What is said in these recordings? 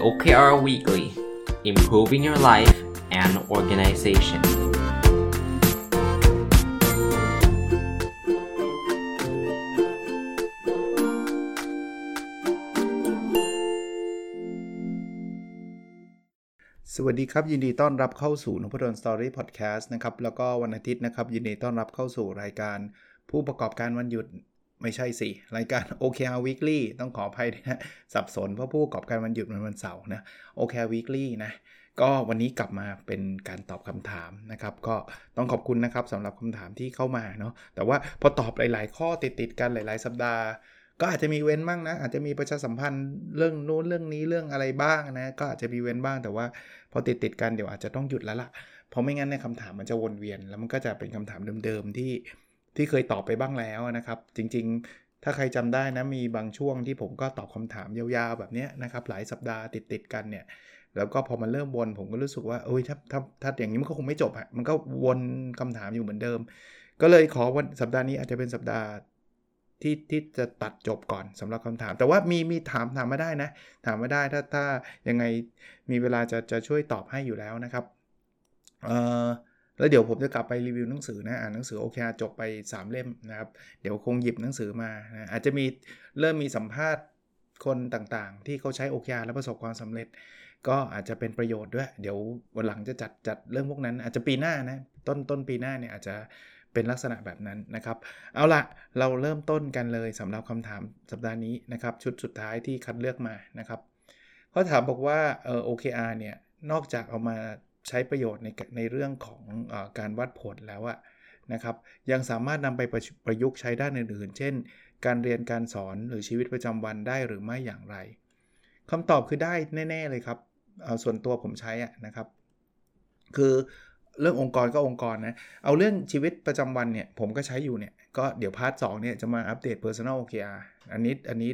OKR Weekly Improving Your Life and Organization สวัสดีครับ ยินดีต้อนรับเข้าสู่นพดลสตอรี่พอดแคสต์นะครับ แล้วก็วันอาทิตย์นะครับ ยินดีต้อนรับเข้าสู่รายการผู้ประกอบการวันหยุด ไม่ใช่สิ รายการ OKR Weekly ต้องขออภัยนะฮะสับสนเพราะผู้ประกอบการวันหยุดมันวันเสาร์นะ OKR Weekly นะก็วันนี้กลับมาเป็นการตอบคำถามนะครับ ก็ต้องขอบคุณนะครับสำหรับคำถามที่เข้ามาเนาะแต่ว่าพอตอบหลาย ๆ ข้อติดๆกันหลาย ๆ สัปดาห์ ก็อาจจะมีเว้นบ้างนะ อาจจะมีประชาสัมพันธ์เรื่องนู้นเรื่องนี้เรื่องอะไรบ้างนะ ก็อาจจะมีเว้นบ้างแต่ว่าพอติดติดๆกันเดี๋ยวอาจจะต้องหยุดแล้วล่ะเพราะไม่งั้นในคำถามมันจะวนเวียน แล้วมันก็จะเป็นคำถามเดิมๆที่ ที่เคยตอบไปบ้างแล้วนะครับ จริงๆ ถ้าใครจำได้นะมีบางช่วงที่ผมก็ตอบคำถามยาวๆแบบนี้นะครับ หลายสัปดาห์ติดๆกันเนี่ยแล้วก็พอมันเริ่มวนผมก็รู้สึกว่าเอ้ยถ้าถ้าถ้าอย่างนี้มันก็คงไม่จบอะมันก็วนคำถามอยู่เหมือนเดิม ก็เลยขอวันสัปดาห์นี้อาจจะเป็นสัปดาห์ที่ที่จะตัดจบก่อนสำหรับคำถาม แต่ว่ามีมีถามถามมาได้นะ ถามมาได้ถ้าถ้ายังไงมีเวลาจะจะช่วยตอบให้อยู่แล้วนะครับเอ่อ แล้วเดี๋ยวผมจะกลับไปรีวิวหนังสือนะอ่านหนังสือโอเคจบไป 3 เล่มนะครับเดี๋ยวคงหยิบหนังสือมานะอาจจะมีเริ่มมีสัมภาษณ์คนต่างๆ ที่เขาใช้โอเคแล้วประสบความสำเร็จ ก็อาจจะเป็นประโยชน์ด้วย เดี๋ยววันหลังจะจัดจัดเรื่องพวกนั้น อาจจะปีหน้านะต้นต้นปีหน้าเนี่ยอาจจะเป็นลักษณะแบบนั้นนะครับ เอาละเราเริ่มต้นกันเลยสำหรับคำถามสัปดาห์นี้นะครับ ชุดสุดท้ายที่คัดเลือกมานะครับเขาถามบอกว่าเออ OKR เนี่ยนอกจากเอามา ใช้ประโยชน์ในในเรื่องของอการวัดผลแล้วอะนะครับ ยังสามารถนำไปประประยุกต์ใช้ด้านอื่นๆ เช่น การเรียนการสอนหรือชีวิตประจำวันได้หรือไม่อย่างไรคำตอบคือได้แน่ ๆเลยครับเอาส่วนตัวผมใช้อะนะครับ คือเรื่ององค์กรก็องค์กรนะ เอาเรื่องชีวิตประจำวันเนี่ยผมก็ใช้อยู่เนี่ย ก็เดี๋ยว part สองเนี่ยจะมาอัปเดต Personal OKR อันนี้อันนี้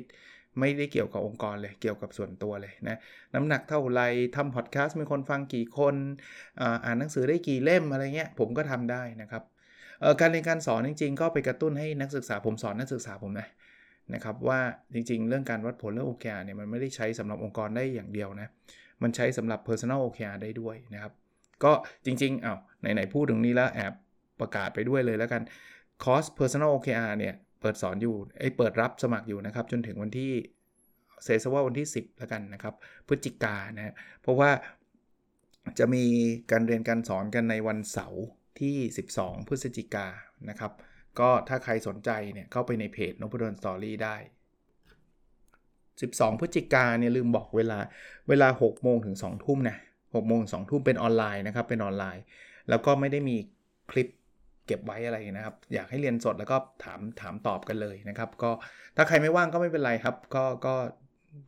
ไม่ได้เกี่ยวกับองค์กรเลย เกี่ยวกับส่วนตัวเลยนะน้ำหนักเท่าไรทำพอดแคสต์มีคนฟังกี่คนอ่านหนังสือได้กี่เล่มอะไรเงี้ยผมก็ทำได้นะครับการเรียนการสอนจริง ๆ ก็ไปกระตุ้นให้นักศึกษาผมสอนนักศึกษาผมนะนะครับว่าจริงๆ เรื่องการวัดผลเรื่อง OKR เนี่ยมันไม่ได้ใช้สำหรับองค์กรได้อย่างเดียวนะมันใช้สำหรับ Personal OKR ได้ด้วยนะครับ ก็จริงๆอ้าวไหนๆพูดถึงนี้แล้วแอบประกาศไปด้วยเลยแล้วกันคอร์ส Personal OKR เนี่ย เปิดสอนอยู่ไอ้เปิดรับสมัครอยู่นะครับ จนถึงวันที่เซซว่าวันที่ 10แล้วกันนะครับ พฤศจิกานะเพราะว่าจะมีการเรียนการสอนกันในวันเสาร์ที่ 12 พฤศจิกานะครับ ก็ถ้าใครสนใจเนี่ยเข้าไปในเพจนพดลสตอรี่ได้ 12 พฤศจิกาเนี่ยลืมบอกเวลาเวลา 6 โมงถึง 2 ทุ่มนะ6โมงสองทุ่มเป็นออนไลน์นะครับ เป็นออนไลน์ แล้วก็ไม่ได้มีคลิป เก็บไว้อะไรนะครับ อยากให้เรียนสดแล้วก็ถามถามตอบกันเลยนะครับ ก็ถ้าใครไม่ว่างก็ไม่เป็นไรครับ ก็ก็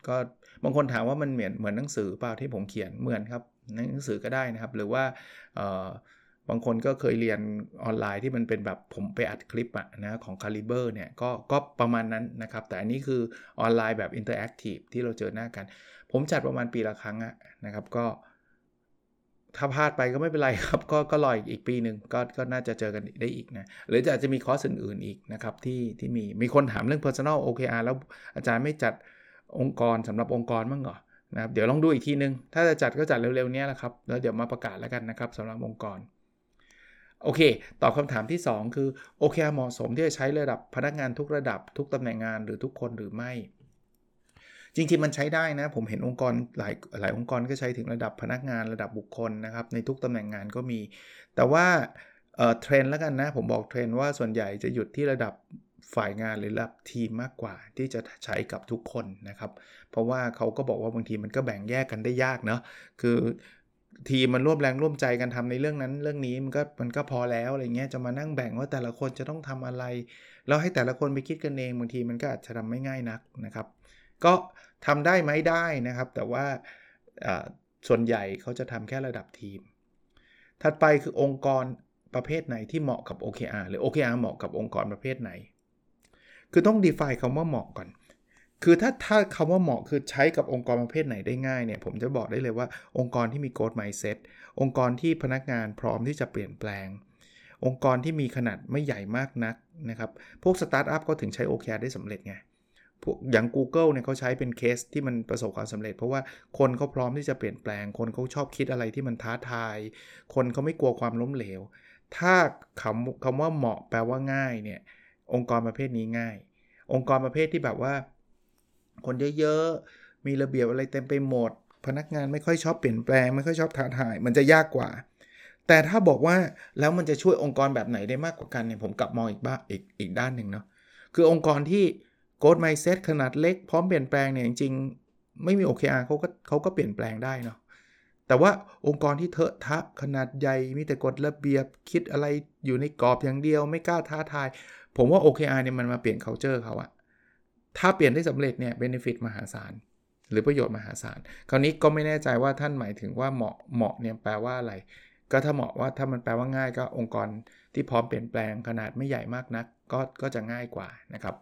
ก็บางคนถามว่ามันเหมือนเหมือนหนังสือเปล่าที่ผมเขียนเหมือนครับหนังสือก็ได้นะครับ หรือว่าบางคนก็เคยเรียนออนไลน์ที่มันเป็นแบบผมไปอัดคลิปอะนะของ Caliber เนี่ยก็ก็ประมาณนั้นนะครับ แต่อันนี้คือออนไลน์แบบ interactive ที่เราเจอหน้ากัน ผมจัดประมาณปีละครั้งอะนะครับ ก็ ถ้าพลาดไปก็ไม่เป็นไรครับ ก็ก็รออีกปีหนึ่งก็ก็น่าจะเจอกันได้อีกนะ หรืออาจจะมีคอร์สอื่นๆอีกนะครับที่ที่มีมีคนถามเรื่อง personal OKR แล้วอาจารย์ไม่จัดองค์กรสำหรับองค์กรบ้างเหรอนะครับเดี๋ยวลองดูอีกทีนึง ถ้าจะจัดก็จัดเร็วๆนี้แหละครับ แล้วเดี๋ยวมาประกาศแล้วกันนะครับสำหรับองค์กร โอเค ตอบคำถามที่ 2 คือ OKR เหมาะสมที่จะใช้ระดับพนักงานทุกระดับทุกตำแหน่งงานหรือทุกคนหรือไม่ จริงๆมันใช้ได้นะ ผมเห็นองค์กรหลายหลายองค์กรก็ใช้ถึงระดับพนักงานระดับบุคคลนะครับ ในทุกตำแหน่งงานก็มี แต่ว่าเทรนแล้วกันนะ ผมบอกเทรนว่าส่วนใหญ่จะหยุดที่ระดับฝ่ายงานหรือระดับทีมมากกว่า ที่จะใช้กับทุกคนนะครับ เพราะว่าเขาก็บอกว่าบางทีมันก็แบ่งแยกกันได้ยากเนาะคือทีมมันร่วมแรงร่วมใจกันทำในเรื่องนั้นเรื่องนี้มันก็มันก็พอแล้วอะไรเงี้ยจะมานั่งแบ่งว่าแต่ละคนจะต้องทำอะไร แล้วให้แต่ละคนไปคิดกันเองบางทีมันก็อาจจะทำไม่ง่ายนักนะครับ ก็ ทำได้ไหมได้นะครับ แต่ว่าส่วนใหญ่เขาจะทำแค่ระดับทีม ถัดไปคือองค์กรประเภทไหนที่เหมาะกับ OKR หรือ OKR เหมาะกับองค์กรประเภทไหน คือต้อง define คำว่าเหมาะก่อน คือถ้าถ้าคำว่าเหมาะคือใช้กับองค์กรประเภทไหนได้ง่ายเนี่ย ผมจะบอกได้เลยว่าองค์กรที่มี growth mindset องค์กรที่พนักงานพร้อมที่จะเปลี่ยนแปลง องค์กรที่มีขนาดไม่ใหญ่มากนักนะครับ พวกสตาร์ทอัพก็ถึงใช้ OKR ได้สำเร็จไง พวกอย่าง Google เนี่ยเขาใช้เป็นเคสที่มันประสบความสำเร็จ เพราะว่าคนเขาพร้อมที่จะเปลี่ยนแปลง คนเขาชอบคิดอะไรที่มันท้าทาย คนเขาไม่กลัวความล้มเหลว ถ้าคำคำว่าเหมาะแปลว่าง่ายเนี่ยองค์กรประเภทนี้ง่าย องค์กรประเภทที่แบบว่า คนเยอะๆมีระเบียบอะไรเต็มไปหมด พนักงานไม่ค่อยชอบเปลี่ยนแปลง ไม่ค่อยชอบท้าทาย มันจะยากกว่า แต่ถ้าบอกว่าแล้วมันจะช่วยองค์กรแบบไหนได้มากกว่ากันเนี่ยผมกลับมองอีกบ้าอีกอีกด้านหนึ่งเนาะคือองค์กรที่ โกดไมเซ็ตขนาดเล็กพร้อมเปลี่ยนแปลงเนี่ยจริงๆ ไม่มี OKR เขาก็เขาก็เปลี่ยนแปลงได้เนาะแต่ว่าองค์กรที่เถอะทะขนาดใหญ่มีแต่กฎระเบียบคิดอะไรอยู่ในกรอบอย่างเดียวไม่กล้าท้าทาย ผมว่า OKR เนี่ยมันมาเปลี่ยน culture เขาอะถ้าเปลี่ยนได้สำเร็จเนี่ยเบนฟิตมหาศาลหรือประโยชน์มหาศาล คราวนี้ก็ไม่แน่ใจว่าท่านหมายถึงว่าเหมาะเหมาะเนี่ยแปลว่าอะไร ก็ถ้าเหมาะว่าถ้ามันแปลว่าง่ายก็องค์กรที่พร้อมเปลี่ยนแปลงขนาดไม่ใหญ่มากนัก ก็ก็จะง่ายกว่านะครับ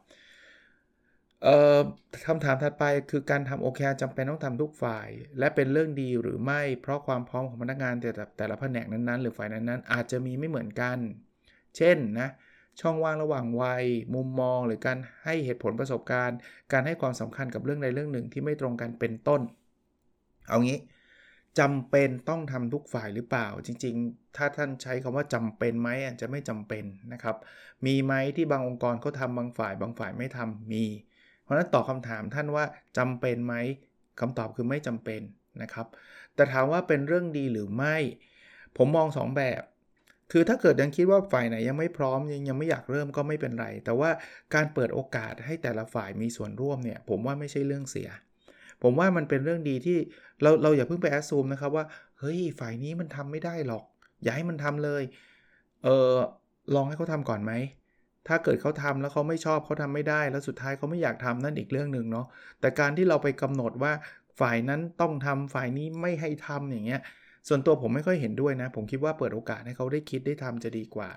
คำถามถัดไปคือการทำ OKR จำเป็นต้องทำทุกฝ่าย และเป็นเรื่องดีหรือไม่เพราะความพร้อมของพนักงานแต่แต่ละแผนกนั้นๆ หรือฝ่ายนั้นๆ อาจจะมีไม่เหมือนกัน เช่นนะช่องว่างระหว่างวัย มุมมอง หรือการให้เหตุผลประสบการณ์ การให้ความสำคัญกับเรื่องใดเรื่องหนึ่งที่ไม่ตรงกันเป็นต้น เอางี้จำเป็นต้องทำทุกฝ่ายหรือเปล่า จริง ๆ ถ้าท่านใช้คำว่าจำเป็นไหมอาจจะไม่จำเป็นนะครับ มีไหมที่บางองค์กรเขาทาบางฝ่าย บางฝ่ายไม่ทำมี เพราะนั้นตอบคำถามท่านว่าจำเป็นไหมคำตอบคือไม่จำเป็นนะครับ แต่ถามว่าเป็นเรื่องดีหรือไม่ ผมมอง 2 แบบ คือถ้าเกิดยังคิดว่าฝ่ายไหนยังไม่พร้อมยังยังไม่อยากเริ่มก็ไม่เป็นไร แต่ว่าการเปิดโอกาสให้แต่ละฝ่ายมีส่วนร่วมเนี่ย ผมว่าไม่ใช่เรื่องเสีย ผมว่ามันเป็นเรื่องดีที่เราเราอย่าเพิ่งไปแอดซูมนะครับว่าเฮ้ยฝ่ายนี้มันทำไม่ได้หรอก อย่าให้มันทำเลย เออลองให้เขาทาก่อนไหม ถ้าเกิดเขาทำแล้วเขาไม่ชอบเขาทำไม่ได้ แล้วสุดท้ายเขาไม่อยากทำนั่นอีกเรื่องหนึ่งเนาะแต่การที่เราไปกำหนดว่าฝ่ายนั้นต้องทำฝ่ายนี้ไม่ให้ทำอย่างเงี้ยส่วนตัวผมไม่ค่อยเห็นด้วยนะ ผมคิดว่าเปิดโอกาสให้เขาได้คิดได้ทำจะดีกว่า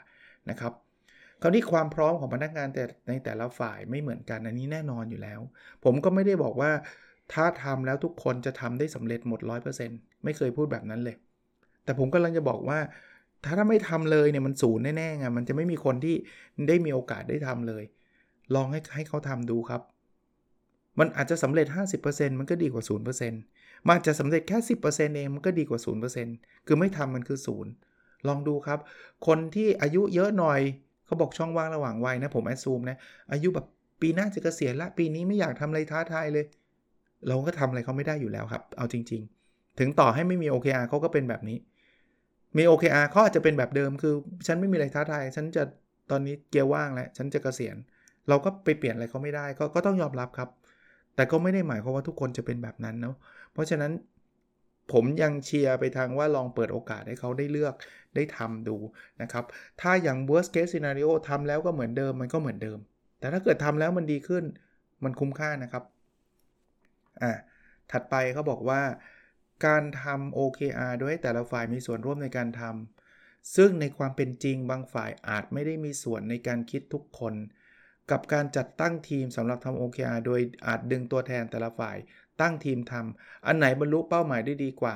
นะครับคราวนี้ความพร้อมของพนักงานแต่ในแต่ละฝ่ายไม่เหมือนกันอันนี้แน่นอนอยู่แล้ว ผมก็ไม่ได้บอกว่าถ้าทำแล้วทุกคนจะทำได้สำเร็จหมด 100%ไม่เคยพูดแบบนั้นเลย แต่ผมกำลังจะบอกว่า ถ้าถ้าไม่ทำเลยเนี่ยมันศูนย์แน่ๆไงมันจะไม่มีคนที่ได้มีโอกาสได้ทำเลย ลองให้ให้เขาทำดูครับ มันอาจจะสำเร็จ 50%มันก็ดีกว่า 0%มันอาจจะสำเร็จแค่ 10%เองมันก็ดีกว่า 0%คือไม่ทำมันคือศูนย์ลองดูครับ คนที่อายุเยอะหน่อยเขาบอกช่องว่างระหว่างวัยนะผมแอดซูมนะอายุแบบปีหน้าจะเกษียณละปีนี้ไม่อยากทำอะไรท้าทายเลย เราก็ทำอะไรเขาไม่ได้อยู่แล้วครับ เอาจริง ๆ ถึงต่อให้ไม่มี OKR เขาก็เป็นแบบนี้ มี OKR เขาอาจจะเป็นแบบเดิมคือ ฉันไม่มีอะไรท้าทายฉันจะตอนนี้เกียร์ว่างแล้ว ฉันจะกะเกษียณ เราก็ไปเปลี่ยนอะไรเขาไม่ได้ก็ก็ต้องยอมรับครับ แต่ก็ไม่ได้หมายความว่าทุกคนจะเป็นแบบนั้นเนาะเพราะฉะนั้นผมยังเชียร์ไปทางว่าลองเปิดโอกาสให้เขาได้เลือกได้ทำดูนะครับ ถ้าอย่าง worst case scenario ทำแล้วก็เหมือนเดิมมันก็เหมือนเดิม แต่ถ้าเกิดทำแล้วมันดีขึ้นมันคุ้มค่านะครับอะถัดไปเขาบอกว่า การทำ OKR โดยให้แต่ละฝ่ายมีส่วนร่วมในการทำซึ่งในความเป็นจริงบางฝ่ายอาจไม่ได้มีส่วนในการคิดทุกคน กับการจัดตั้งทีมสำหรับทำ OKR โดยอาจดึงตัวแทนแต่ละฝ่ายตั้งทีมทำอันไหนบรรลุเป้าหมายได้ดีกว่า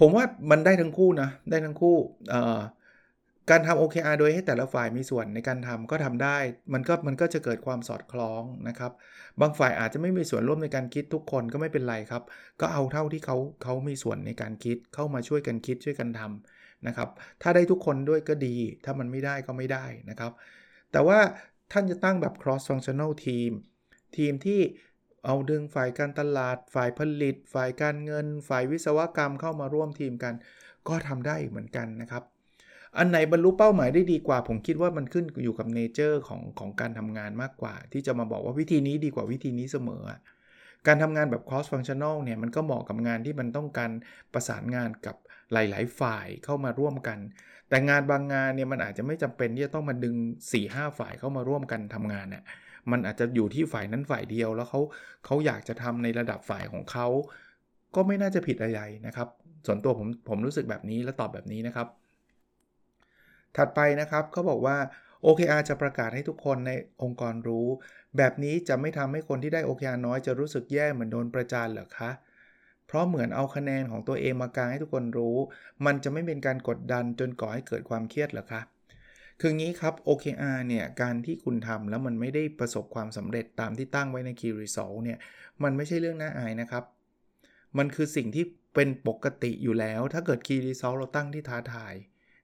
ผมว่ามันได้ทั้งคู่นะ ได้ทั้งคู่ การทำ OKR โดยให้แต่ละฝ่ายมีส่วนในการทำก็ทำได้ มันก็มันก็จะเกิดความสอดคล้องนะครับ บางฝ่ายอาจจะไม่มีส่วนร่วมในการคิดทุกคนก็ไม่เป็นไรครับ ก็เอาเท่าที่เขาเขามีส่วนในการคิดเข้ามาช่วยกันคิดช่วยกันทำนะครับ ถ้าได้ทุกคนด้วยก็ดี ถ้ามันไม่ได้ก็ไม่ได้นะครับ แต่ว่าท่านจะตั้งแบบ cross functional team ทีมที่เอาดึงฝ่ายการตลาด ฝ่ายผลิต ฝ่ายการเงิน ฝ่ายวิศวกรรมเข้ามาร่วมทีมกัน ก็ทำได้เหมือนกันนะครับ อันไหนบรรลุเป้าหมายได้ดีกว่า ผมคิดว่ามันขึ้นอยู่กับเนเจอร์ของของการทำงานมากกว่า ที่จะมาบอกว่าวิธีนี้ดีกว่าวิธีนี้เสมอ การทำงานแบบ cross functional เนี่ยมันก็เหมาะกับงานที่มันต้องการประสานงานกับหลาย ๆ ฝ่ายเข้ามาร่วมกัน แต่งานบางงานเนี่ยมันอาจจะไม่จำเป็นที่จะต้องมาดึง 4-5ฝ่ายเข้ามาร่วมกันทำงานเนี่ยมันอาจจะอยู่ที่ฝ่ายนั้นฝ่ายเดียวแล้วเขาเขาอยากจะทำในระดับฝ่ายของเขาก็ไม่น่าจะผิดอะไรนะครับ ส่วนตัวผมผมรู้สึกแบบนี้และตอบแบบนี้นะครับ ถัดไปนะครับเขาบอกว่า OKR จะประกาศให้ทุกคนในองค์กรรู้ แบบนี้จะไม่ทำให้คนที่ได้ OKR น้อยจะรู้สึกแย่เหมือนโดนประจานเหรอคะ เพราะเหมือนเอาคะแนนของตัวเองมากางให้ทุกคนรู้ มันจะไม่เป็นการกดดันจนก่อให้เกิดความเครียดเหรอคะคืองี้ครับ OKR เนี่ย การที่คุณทำแล้วมันไม่ได้ประสบความสำเร็จตามที่ตั้งไว้ใน Key Result เนี่ย มันไม่ใช่เรื่องน่าอายนะครับ มันคือสิ่งที่เป็นปกติอยู่แล้ว ถ้าเกิด Key Result เราตั้งที่ท้าทาย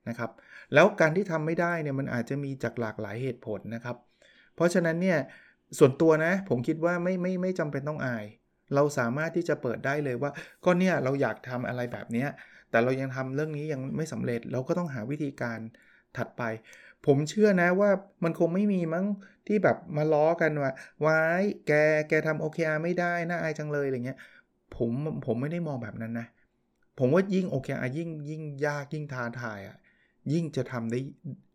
นะครับ แล้วการที่ทำไม่ได้เนี่ยมันอาจจะมีจากหลากหลายเหตุผลนะครับ เพราะฉะนั้นเนี่ยส่วนตัวนะผมคิดว่าไม่ไม่ไม่จำเป็นต้องอาย เราสามารถที่จะเปิดได้เลยว่า ก็เนี่ยเราอยากทำอะไรแบบเนี้ยแต่เรายังทำเรื่องนี้ยังไม่สำเร็จเราก็ต้องหาวิธีการถัดไป ผมเชื่อนะว่ามันคงไม่มีมั้งที่แบบมาล้อกันว่า วายแกแกทำ OKR ไม่ได้น่าอายจังเลยอะไรเงี้ยผมผมไม่ได้มองแบบนั้นนะ ผมว่ายิ่ง OKR ยิ่งยิ่งยากยิ่งท้าทายอะ่ะ ยิ่งจะทำได้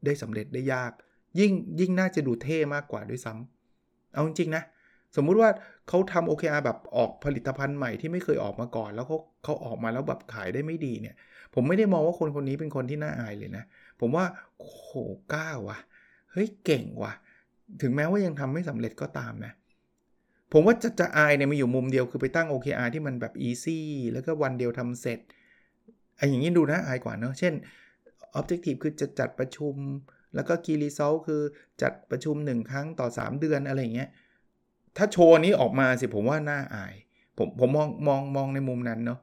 ได้สำเร็จได้ยาก ยิ่งยิ่งน่าจะดูเท่มากกว่าด้วยซ้ำเอาจริงๆนะ สมมุติว่าเขาทำ OKR แบบออกผลิตภัณฑ์ใหม่ที่ไม่เคยออกมาก่อน แล้วเขาเขาออกมาแล้วแบบขายได้ไม่ดีเนี่ย ผมไม่ได้มองว่าคนคนนี้เป็นคนที่น่าอายเลยนะ ผมว่าโหกล้าว่ะเฮ้ยเก่งว่ะ ถึงแม้ว่ายังทำไม่สำเร็จก็ตามนะ ผมว่าจะจะอายเนี่ยมีอยู่มุมเดียวคือไปตั้ง OKR ที่มันแบบ easy แล้วก็วันเดียวทำเสร็จไอ้อย่างนี้ดูน่าอายกว่าเนาะเช่น objective คือจะจัดประชุม แล้วก็ key result คือจัดประชุม 1 ครั้งต่อ 3 เดือนอะไรเงี้ย ถ้าโชว์นี้ออกมาสิผมว่าน่าอาย ผมผมมองมองมองในมุมนั้นเนาะ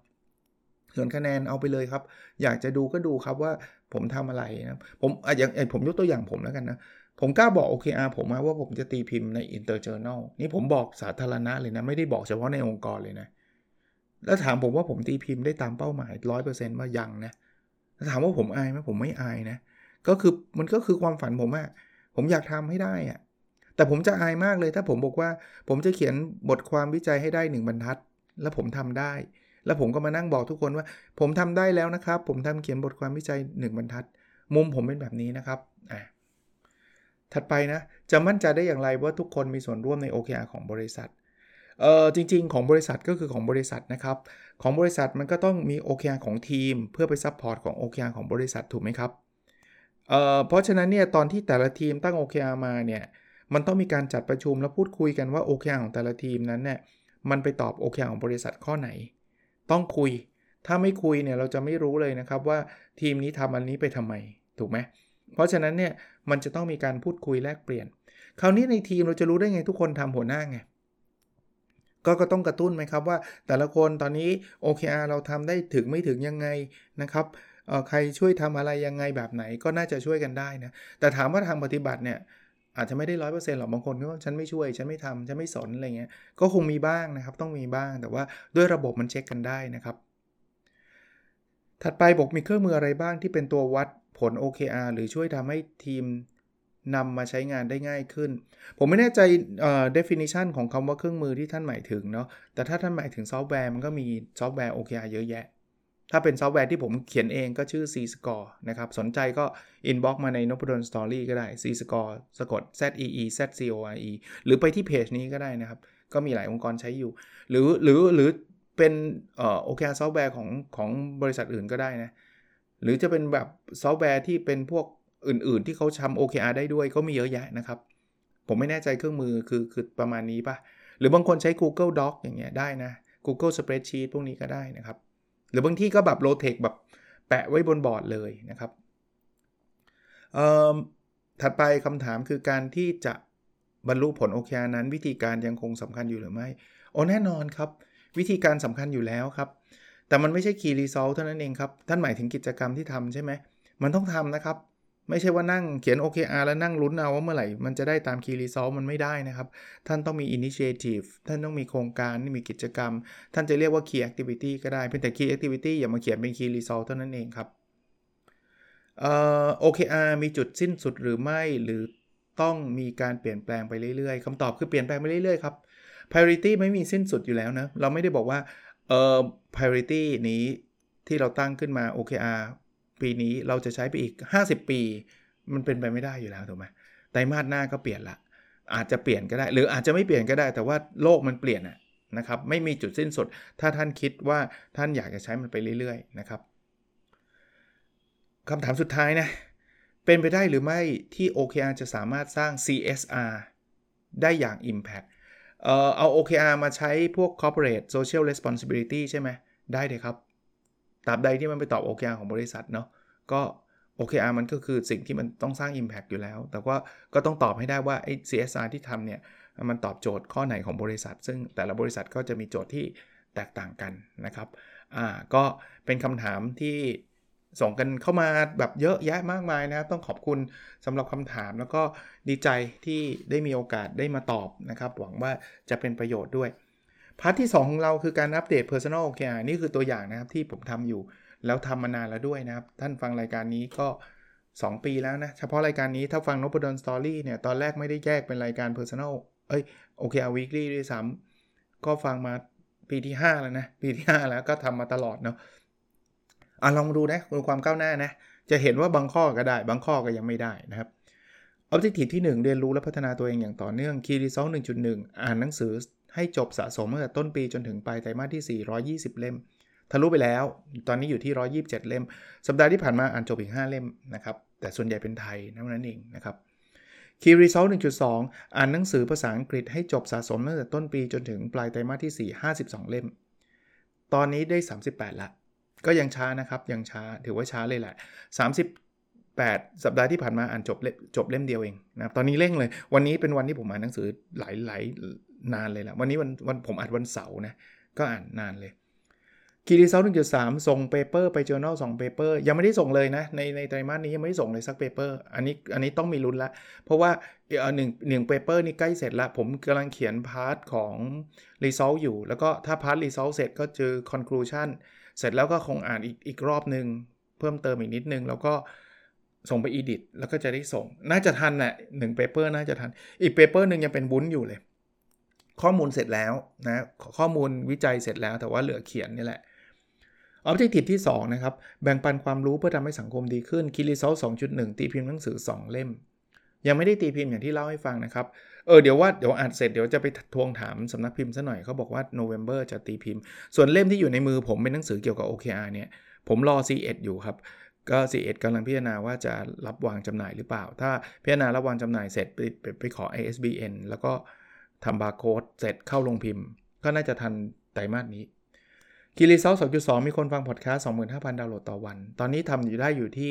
ส่วนคะแนนเอาไปเลยครับ อยากจะดูก็ดูครับว่าผมทำอะไรนะผมอะอย่างผมยกตัวอย่างผมแล้วกันนะ ผมกล้าบอก OKR ผมมาว่าผมจะตีพิมพ์ใน Interjournal นี่ผมบอกสาธารณะเลยนะ ไม่ได้บอกเฉพาะในองค์กรเลยนะ แล้วถามผมว่าผมตีพิมพ์ได้ตามเป้าหมาย 100%ว่ายังนะ ถามว่าผมอายไหมผมไม่อายนะ ก็คือมันก็คือความฝันผมอะผมอยากทำให้ได้อะแต่ผมจะอายมากเลยถ้าผมบอกว่า ผมจะเขียนบทความวิจัยให้ได้1บรรทัด แล้วผมทำได้ แล้วผมก็มานั่งบอกทุกคนว่า ผมทำได้แล้วนะครับ ผมทำเขียนบทความวิจัย1บรรทัด มุมผมเป็นแบบนี้นะครับอะถัดไปนะ จะมั่นใจได้อย่างไรว่าทุกคนมีส่วนร่วมใน OKR ของบริษัท เออจริง ๆ ของบริษัทก็คือของบริษัทนะครับ ของบริษัทมันก็ต้องมี OKR ของทีม เพื่อไป support ของ OKR ของบริษัทถูกไหมครับเออเพราะฉะนั้นเนี่ยตอนที่แต่ละทีมตั้ง OKR มาเนี่ยมันต้องมีการจัดประชุมแล้วพูดคุยกันว่า OKR ของแต่ละทีมนั้นเนี่ยมันไปตอบ OKR ของบริษัทข้อไหน ต้องคุย ถ้าไม่คุยเนี่ยเราจะไม่รู้เลยนะครับว่าทีมนี้ทำอันนี้ไปทำไมถูกไหมเพราะฉะนั้นเนี่ยมันจะต้องมีการพูดคุยแลกเปลี่ยน คราวนี้ในทีมเราจะรู้ได้ไงทุกคนทำหัวหน้าไง ก็ก็ต้องกระตุ้นไหมครับว่าแต่ละคนตอนนี้ OKR เราทำได้ถึงไม่ถึงยังไงนะครับใครช่วยทำอะไรยังไงแบบไหนก็น่าจะช่วยกันได้นะแต่ถามว่าทางปฏิบัติเนี่ยอาจจะไม่ได้ร้อยเปอร์เซ็นต์หรอกบางคนก็ฉันไม่ช่วย ฉันไม่ทำฉันไม่สนอะไรเงี้ยก็คงมีบ้างนะครับ ต้องมีบ้างแต่ว่าด้วยระบบมันเช็คกันได้นะครับ ถัดไปบอกมีเครื่องมืออะไรบ้างที่เป็นตัววัดผล OKR หรือช่วยทำให้ทีม นำมาใช้งานได้ง่ายขึ้น ผมไม่แน่ใจ definition ของคำว่าเครื่องมือที่ท่านหมายถึงเนาะ แต่ถ้าท่านหมายถึงซอฟต์แวร์มันก็มีซอฟต์แวร์ OKR เยอะแยะ ถ้าเป็นซอฟต์แวร์ที่ผมเขียนเองก็ชื่อ C Score นะครับ สนใจก็ inbox มาใน n o p a d o n Story ก็ได้ C Score สะกด Z E E Z C O R E หรือไปที่เพจนี้ก็ได้นะครับ ก็มีหลายองค์กรใช้อยู่ หรือหรือหรือเป็นเอ่อ OKR ซอฟต์แวร์ของของบริษัทอื่นก็ได้นะ หรือจะเป็นแบบซอฟต์แวร์ที่เป็นพวก อื่นๆ ที่เขาทำ OKR ได้ด้วยก็มีเยอะแยะนะครับ ผมไม่แน่ใจเครื่องมือคือคือประมาณนี้ปะหรือบางคนใช้ Google Doc อย่างเงี้ยได้นะ Google Spreadsheet พวกนี้ก็ได้นะครับ หรือบางที่ก็แบบ low-tech แบบแปะไว้บนบอร์ดเลยนะครับถัดไปคำถามคือการที่จะบรรลุผล OKR นั้น วิธีการยังคงสำคัญอยู่หรือไม่โอ้แน่นอนครับ วิธีการสำคัญอยู่แล้วครับ แต่มันไม่ใช่ Key Result เท่านั้นเองครับ ท่านหมายถึงกิจกรรมที่ทำใช่ไหมมันต้องทำนะครับ ไม่ใช่ว่านั่งเขียน OKR แล้วนั่งลุ้นเอาว่าเมื่อไหร่ มันจะได้ตาม Key Result มันไม่ได้นะครับ ท่านต้องมี Initiative ท่านต้องมีโครงการมีกิจกรรม ท่านจะเรียกว่า Key Activity ก็ได้ เพียงแต่ Key Activity อย่ามาเขียนเป็น Key Result เท่านั้นเองครับเอ่อ OKR มีจุดสิ้นสุดหรือไม่หรือต้องมีการเปลี่ยนแปลงไปเรื่อยๆคำตอบคือเปลี่ยนแปลงไปเรื่อยๆครับ priority ไม่มีสิ้นสุดอยู่แล้วนะเราไม่ได้บอกว่าเอ่อ priority นี้ที่เราตั้งขึ้นมา OKR ปีนี้เราจะใช้ไปอีก 50 ปี มันเป็นไปไม่ได้อยู่แล้วถูกไหมไตรมาสหน้าก็เปลี่ยนละ อาจจะเปลี่ยนก็ได้ หรืออาจจะไม่เปลี่ยนก็ได้ แต่ว่าโลกมันเปลี่ยนนะครับ ไม่มีจุดสิ้นสุด ถ้าท่านคิดว่าท่านอยากจะใช้มันไปเรื่อยๆนะครับคำถามสุดท้ายนะ เป็นไปได้หรือไม่ที่ OKR จะสามารถสร้าง CSR ได้อย่าง Impact เอ่อเอา OKR มาใช้พวก corporate social responsibility ใช่ไหมได้เลยครับ ตราบใดที่มันไปตอบ OKR ของบริษัทเนาะก็ OKR มันก็คือสิ่งที่มันต้องสร้าง Impact อยู่แล้ว แต่ว่าก็ต้องตอบให้ได้ว่าไอ้ CSR ที่ทำเนี่ยมันตอบโจทย์ข้อไหนของบริษัท ซึ่งแต่ละบริษัทก็จะมีโจทย์ที่แตกต่างกันนะครับอ่าก็เป็นคำถามที่ส่งกันเข้ามาแบบเยอะแยะมากมายนะครับ ต้องขอบคุณสำหรับคำถามแล้วก็ดีใจที่ได้มีโอกาสได้มาตอบนะครับ หวังว่าจะเป็นประโยชน์ด้วย พาร์ทที่ 2 ของเราคือการอัปเดต Personal OKR นี่คือตัวอย่างนะครับ ที่ผมทำอยู่แล้วทำมานานแล้วด้วยนะครับ ท่านฟังรายการนี้ก็ 2 ปีแล้วนะ เฉพาะรายการนี้ถ้าฟังน p ด d สตอรี่เนี่ย ตอนแรกไม่ได้แยกเป็นรายการ Personal เอ้ย OKR Weekly ด้วยซ้ำก็ฟังมาปีที่ 5 แล้วนะ ปีที่ 5 แล้วก็ทำมาตลอดเนาะอะลองดูนะดูความก้าวหน้านะ จะเห็นว่าบางข้อก็ได้ บางข้อก็ยังไม่ได้นะครับ Objective ที่ 1 เรียนรู้และพัฒนาตัวเองอย่างต่อเนื่อง Key Result 1.1 อ่านหนังสือ ให้จบสะสมตั้งแต่ต้นปีจนถึงปลายไตรมาสที่ 420 เล่ม ทะลุไปแล้ว ตอนนี้อยู่ที่ 127 เล่ม สัปดาห์ที่ผ่านมาอ่านจบอีก 5 เล่มนะครับ แต่ส่วนใหญ่เป็นไทยนั้นเองนะครับ Key Result 1.2 อ่านหนังสือภาษาอังกฤษให้จบสะสมตั้งแต่ต้นปีจนถึงปลายไตรมาสที่ 4 52 เล่ม ตอนนี้ได้ 38 ละ ก็ยังช้านะครับ ยังช้า ถือว่าช้าเลยแหละ 38 สัปดาห์ที่ผ่านมาอ่านจบจบเล่มเดียวเองนะ ตอนนี้เร่งเลย วันนี้เป็นวันที่ผมอ่านหนังสือหลายหลาย นานเลยแหละวันนี้วันวันผมอ่านวันเสาร์นะ ก็อ่านนานเลย Key Result หนึ่งจุดสามส่ง paper ไป journal 2 paper ยังไม่ได้ส่งเลยนะ ในในไตรมาสนี้ยังไม่ได้ส่งเลยสัก paper อันนี้อันนี้ต้องมีลุ้นละ เพราะว่าหนึ่งหนึ่ง paper นี่ใกล้เสร็จละผมกำลังเขียน part ของ result อยู่ แล้วก็ถ้าพาร์ท result เสร็จก็เจอ conclusion เสร็จแล้วก็คงอ่านอีกอีกรอบหนึ่งเพิ่มเติมอีกนิดนึง แล้วก็ส่งไป edit แล้วก็จะได้ส่ง น่าจะทันแหละหนึ่ง paper น่าจะทันอีก paper หนึ่งยังเป็นวุ้นอยู่เลย ข้อมูลเสร็จแล้วนะข้อมูลวิจัยเสร็จแล้ว แต่ว่าเหลือเขียนนี่แหละ Objective ที่ 2 นะครับ แบ่งปันความรู้เพื่อทำให้สังคมดีขึ้น Key Result 2.1 ตีพิมพ์หนังสือ 2 เล่ม ยังไม่ได้ตีพิมพ์อย่างที่เล่าให้ฟังนะครับ เออเดี๋ยวว่าเดี๋ยวอ่านเสร็จเดี๋ยวจะไปทวงถามสำนักพิมพ์ซะหน่อยเขาบอกว่า November จะตีพิมพ์ ส่วนเล่มที่อยู่ในมือผมเป็นหนังสือเกี่ยวกับ OKR เนี่ยผมรอ C1 อยู่ครับก็ C1 กำลังพิจารณาว่าจะรับวางจำหน่ายหรือเปล่า ถ้าพิจารณารับวางจำหน่ายเสร็จไปไปไปขอ ISBN แล้วก็ ทำบาร์โค้ดเสร็จเข้าโรงพิมพ์ ก็น่าจะทันไตรมาสนี้ Key Result 2.2มีคนฟังพอดแคสต์25,000ดาวน์โหลดต่อวัน ตอนนี้ทำอยู่ได้อยู่ที่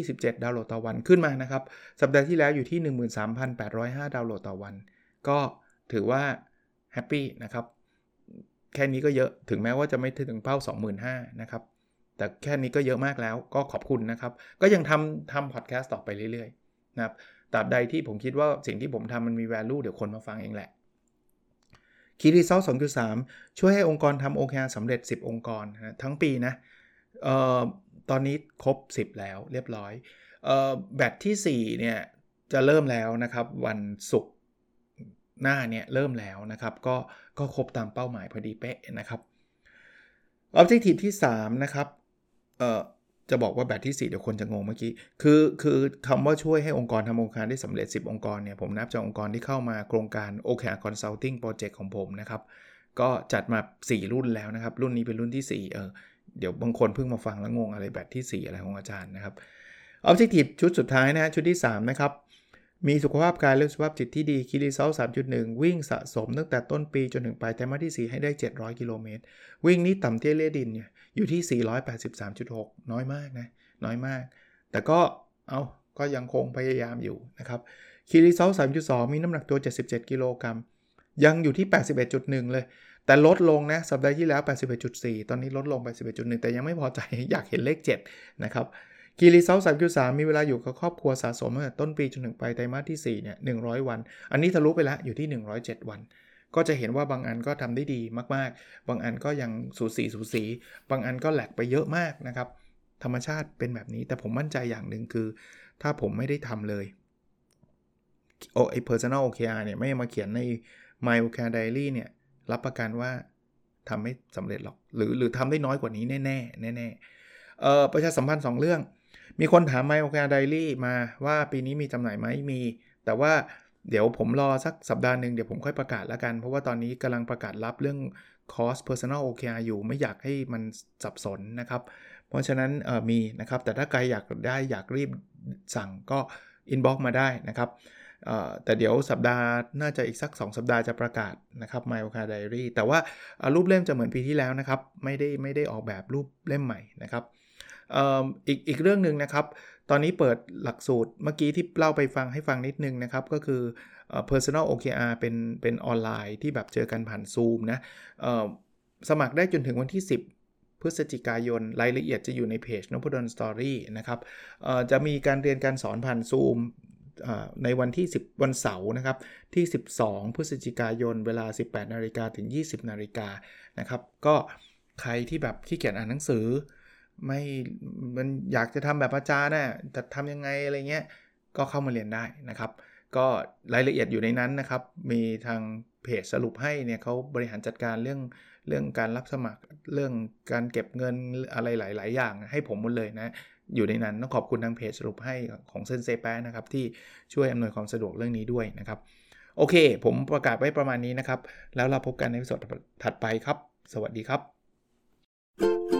15,627ดาวน์โหลดต่อวันขึ้นมานะครับ สัปดาห์ที่แล้วอยู่ที่13,805ดาวน์โหลดต่อวัน ก็ถือว่า happy นะครับ แค่นี้ก็เยอะถึงแม้ว่าจะไม่ถึงเป้า25,000นะครับ แต่แค่นี้ก็เยอะมากแล้วก็ขอบคุณนะครับ ก็ยังทำทำพอดแคสต์ต่อไปเรื่อยๆนะครับ ตราบใดที่ผมคิดว่าสิ่งที่ผมทำมันมี value เดี๋ยวคนมาฟังเองแหละคีรีเซล2.3ช่วยให้องค์กรทำ OKR สำเร็จ 10 องค์กรนะทั้งปีนะออตอนนี้ครบ 10 แล้วเรียบร้อยออแบตที่ 4 เนี่ย จะเริ่มแล้วนะครับ วันศุกร์หน้าเนี่ย เริ่มแล้วนะครับ ก็ก็ครบตามเป้าหมายพอดีเป๊ะนะครับ Objective ที่ 3 นะครับเอ่อ จะบอกว่าแบบที่ 4 เดี๋ยวคนจะงงเมื่อกี้ คือคือคำว่าช่วยให้องค์กรทำองค์การได้สำเร็จ 10 องค์กรเนี่ย ผมนับจากองค์กรที่เข้ามาโครงการ o k ค Consulting Project ของผมนะครับ ก็จัดมา 4 รุ่นแล้วนะครับ รุ่นนี้เป็นรุ่นที่ 4 เออเดี๋ยวบางคนเพิ่งมาฟังแล้วงงอะไรแบบที่ 4 อะไรของอาจารย์นะครับ Objective ชุดสุดท้ายนะฮะชุดที่ 3 นะครับ มีสุขภาพกายและสุขภาพจิตที่ดีคีรีเซล3.1วิ่งสะสมตั้งแต่ต้นปีจนถึงปลายไตรมาสที่ 4 ให้ได้ 700 กิโลเมตร วิ่งนี้ต่ำเตี้ยเลียดินเนี่ยอยู่ที่ 483.6 น้อยมากนะ น้อยมาก แต่ก็เอาก็ยังคงพยายามอยู่นะครับคีรีเซล3.2มีน้ำหนักตัว 77 กิโลกรัม ยังอยู่ที่ 81.1 เลย แต่ลดลงนะ สัปดาห์ที่แล้ว 81.4 ตอนนี้ลดลง81.1 แต่ยังไม่พอใจอยากเห็นเลข 7 นะครับ คีรีเซล3.3มีเวลาอยู่กับครอบครัวสะสมตั้งแต่ต้นปีจนถึงปลายไตรมาสที่4เนี่ย100วัน อันนี้ทะลุไปแล้วอยู่ที่ 107 วัน ก็จะเห็นว่าบางอันก็ทำได้ดีมากๆ บางอันก็ยังสูสีสูสี บางอันก็แหลกไปเยอะมากนะครับ ธรรมชาติเป็นแบบนี้ แต่ผมมั่นใจอย่างหนึ่งคือ ถ้าผมไม่ได้ทำเลยโอ้ไอ personal OKR เนี่ยไม่มาเขียนใน my OKR diary เนี่ยรับประกันว่าทำไม่สำเร็จหรอก หรือหรือทำได้น้อยกว่านี้แน่ๆแน่ๆเอ่อประชาสัมพันธ์ 2 เรื่อง มีคนถาม my OKR diary มาว่าปีนี้มีจำหน่ายไหมมี แต่ว่าเดี๋ยวผมรอสักสัปดาห์หนึ่งเดี๋ยวผมค่อยประกาศแล้วกัน เพราะว่าตอนนี้กำลังประกาศรับเรื่องคอร์ส personal OKR อยู่ไม่อยากให้มันสับสนนะครับ เพราะฉะนั้นมีนะครับ แต่ถ้าใครอยากได้อยากรีบสั่งก็ inbox มาได้นะครับแต่เดี๋ยวสัปดาห์น่าจะอีกสัก 2 สัปดาห์จะประกาศนะครับ My OKR Diary แต่ว่ารูปเล่มจะเหมือนปีที่แล้วนะครับ ไม่ได้ไม่ได้ออกแบบรูปเล่มใหม่นะครับ อีกอีกเรื่องหนึ่งนะครับ ตอนนี้เปิดหลักสูตรเมื่อกี้ที่เล่าไปฟังให้ฟังนิดนึงนะครับ ก็คือ personal OKR เป็นเป็นออนไลน์ที่แบบเจอกันผ่านซูมนะสมัครได้จนถึงวันที่ 10พฤศจิกายนรายละเอียดจะอยู่ในเพจนพดลสตอรี่นะครับจะมีการเรียนการสอนผ่านซูมในวันที่ 10 วันเสาร์นะครับ ที่ 12 พฤศจิกายน เวลา 18 นาฬิกาถึง 20 นาฬิกานะครับ ก็ใครที่แบบขี้เกียจอ่านหนังสือ ไม่มันอยากจะทำแบบอาจารย์น่ะจะทำยังไงอะไรเงี้ยก็เข้ามาเรียนได้นะครับ ก็รายละเอียดอยู่ในนั้นนะครับ มีทางเพจสรุปให้เนี่ยเขาบริหารจัดการเรื่องเรื่องการรับสมัครเรื่องการเก็บเงินอะไรหลาย ๆ อย่างให้ผมหมดเลยนะอยู่ในนั้นต้องขอบคุณทางเพจสรุปให้ของเซนเซแปนะครับที่ช่วยอำนวยความสะดวกเรื่องนี้ด้วยนะครับ โอเค ผมประกาศไว้ประมาณนี้นะครับ แล้วเราพบกันในสดถัดไปครับ สวัสดีครับ